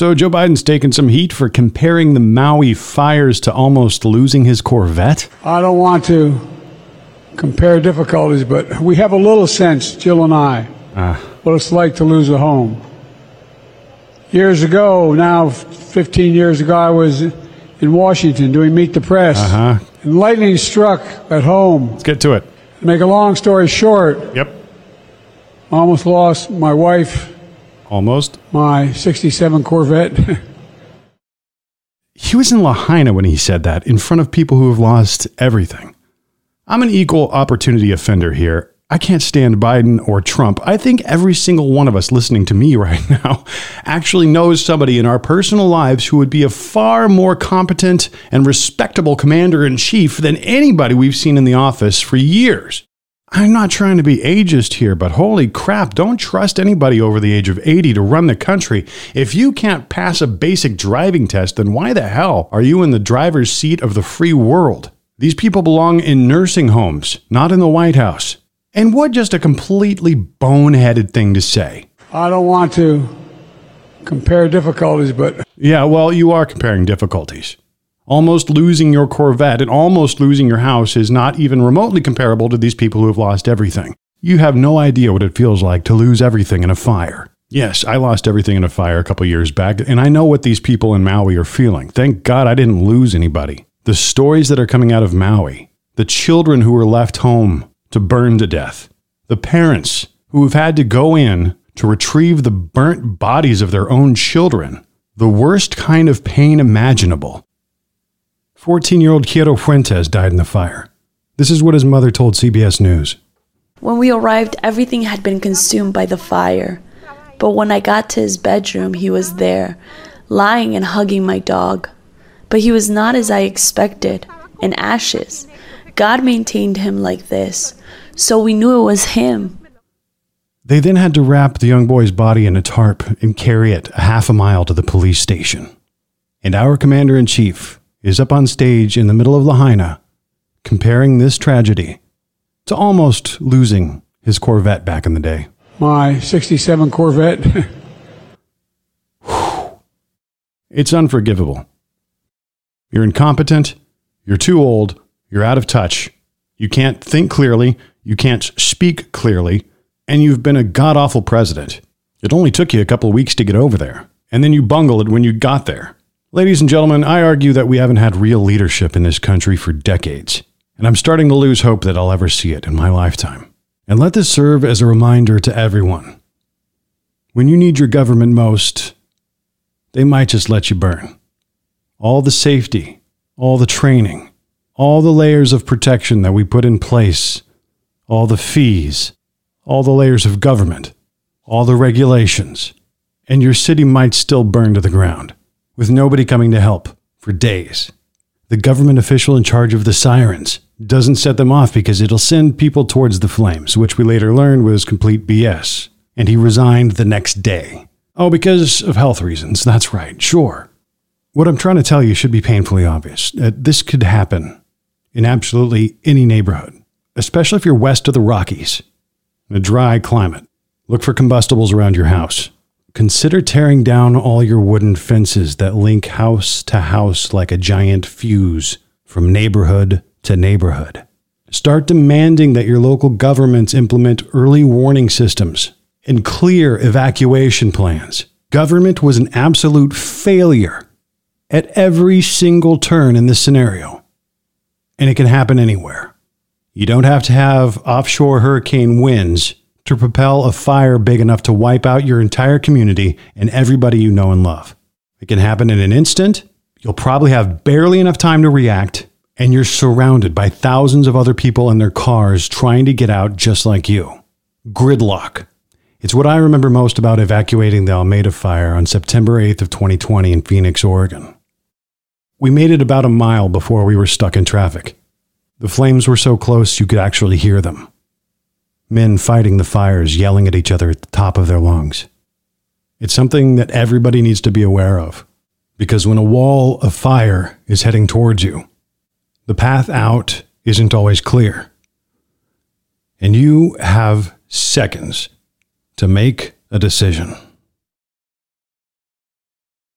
So Joe Biden's taken some heat for comparing the Maui fires to almost losing his Corvette. I don't want to compare difficulties, but we have a little sense, Jill and I, uh. what it's like to lose a home. Years ago, now 15 years ago, I was in Washington doing Meet the Press. Uh-huh. And lightning struck at home. Let's get to it. Make a long story short. Yep. Almost lost my wife. Almost. My 67 Corvette. he was in Lahaina when he said that, in front of people who have lost everything. I'm an equal opportunity offender here. I can't stand Biden or Trump. I think every single one of us listening to me right now actually knows somebody in our personal lives who would be a far more competent and respectable commander in chief than anybody we've seen in the office for years. I'm not trying to be ageist here, but holy crap, don't trust anybody over the age of 80 to run the country. If you can't pass a basic driving test, then why the hell are you in the driver's seat of the free world? These people belong in nursing homes, not in the White House. And what just a completely boneheaded thing to say. I don't want to compare difficulties, but. Yeah, well, you are comparing difficulties. Almost losing your Corvette and almost losing your house is not even remotely comparable to these people who have lost everything. You have no idea what it feels like to lose everything in a fire. Yes, I lost everything in a fire a couple years back, and I know what these people in Maui are feeling. Thank God I didn't lose anybody. The stories that are coming out of Maui, the children who were left home to burn to death, the parents who have had to go in to retrieve the burnt bodies of their own children, the worst kind of pain imaginable. 14 year old Quiero Fuentes died in the fire. This is what his mother told CBS News. When we arrived, everything had been consumed by the fire. But when I got to his bedroom, he was there, lying and hugging my dog. But he was not as I expected, in ashes. God maintained him like this so we knew it was him. They then had to wrap the young boy's body in a tarp and carry it a half a mile to the police station. And our commander in chief is up on stage in the middle of Lahaina comparing this tragedy to almost losing his Corvette back in the day. My 67 Corvette. it's unforgivable. You're incompetent, you're too old, you're out of touch, you can't think clearly, you can't speak clearly, and you've been a god awful president. It only took you a couple of weeks to get over there, and then you bungled it when you got there. Ladies and gentlemen, I argue that we haven't had real leadership in this country for decades, and I'm starting to lose hope that I'll ever see it in my lifetime. And let this serve as a reminder to everyone. When you need your government most, they might just let you burn. All the safety, all the training, all the layers of protection that we put in place all the fees, all the layers of government, all the regulations, and your city might still burn to the ground, with nobody coming to help for days. The government official in charge of the sirens doesn't set them off because it'll send people towards the flames, which we later learned was complete BS. And he resigned the next day. Oh, because of health reasons. That's right, sure. What I'm trying to tell you should be painfully obvious. Uh, this could happen in absolutely any neighborhood especially if you're west of the Rockies, in a dry climate. Look for combustibles around your house. Consider tearing down all your wooden fences that link house to house like a giant fuse from neighborhood to neighborhood. Start demanding that your local governments implement early warning systems and clear evacuation plans. Government was an absolute failure at every single turn in this scenario, and it can happen anywhere. You don't have to have offshore hurricane winds to propel a fire big enough to wipe out your entire community and everybody you know and love. It can happen in an instant. You'll probably have barely enough time to react, and you're surrounded by thousands of other people in their cars trying to get out just like you. Gridlock. It's what I remember most about evacuating the Almeda fire on September 8th of 2020 in Phoenix, Oregon. We made it about a mile before we were stuck in traffic. The flames were so close you could actually hear them. Men fighting the fires, yelling at each other at the top of their lungs. It's something that everybody needs to be aware of, because when a wall of fire is heading towards you, the path out isn't always clear. And you have seconds to make a decision.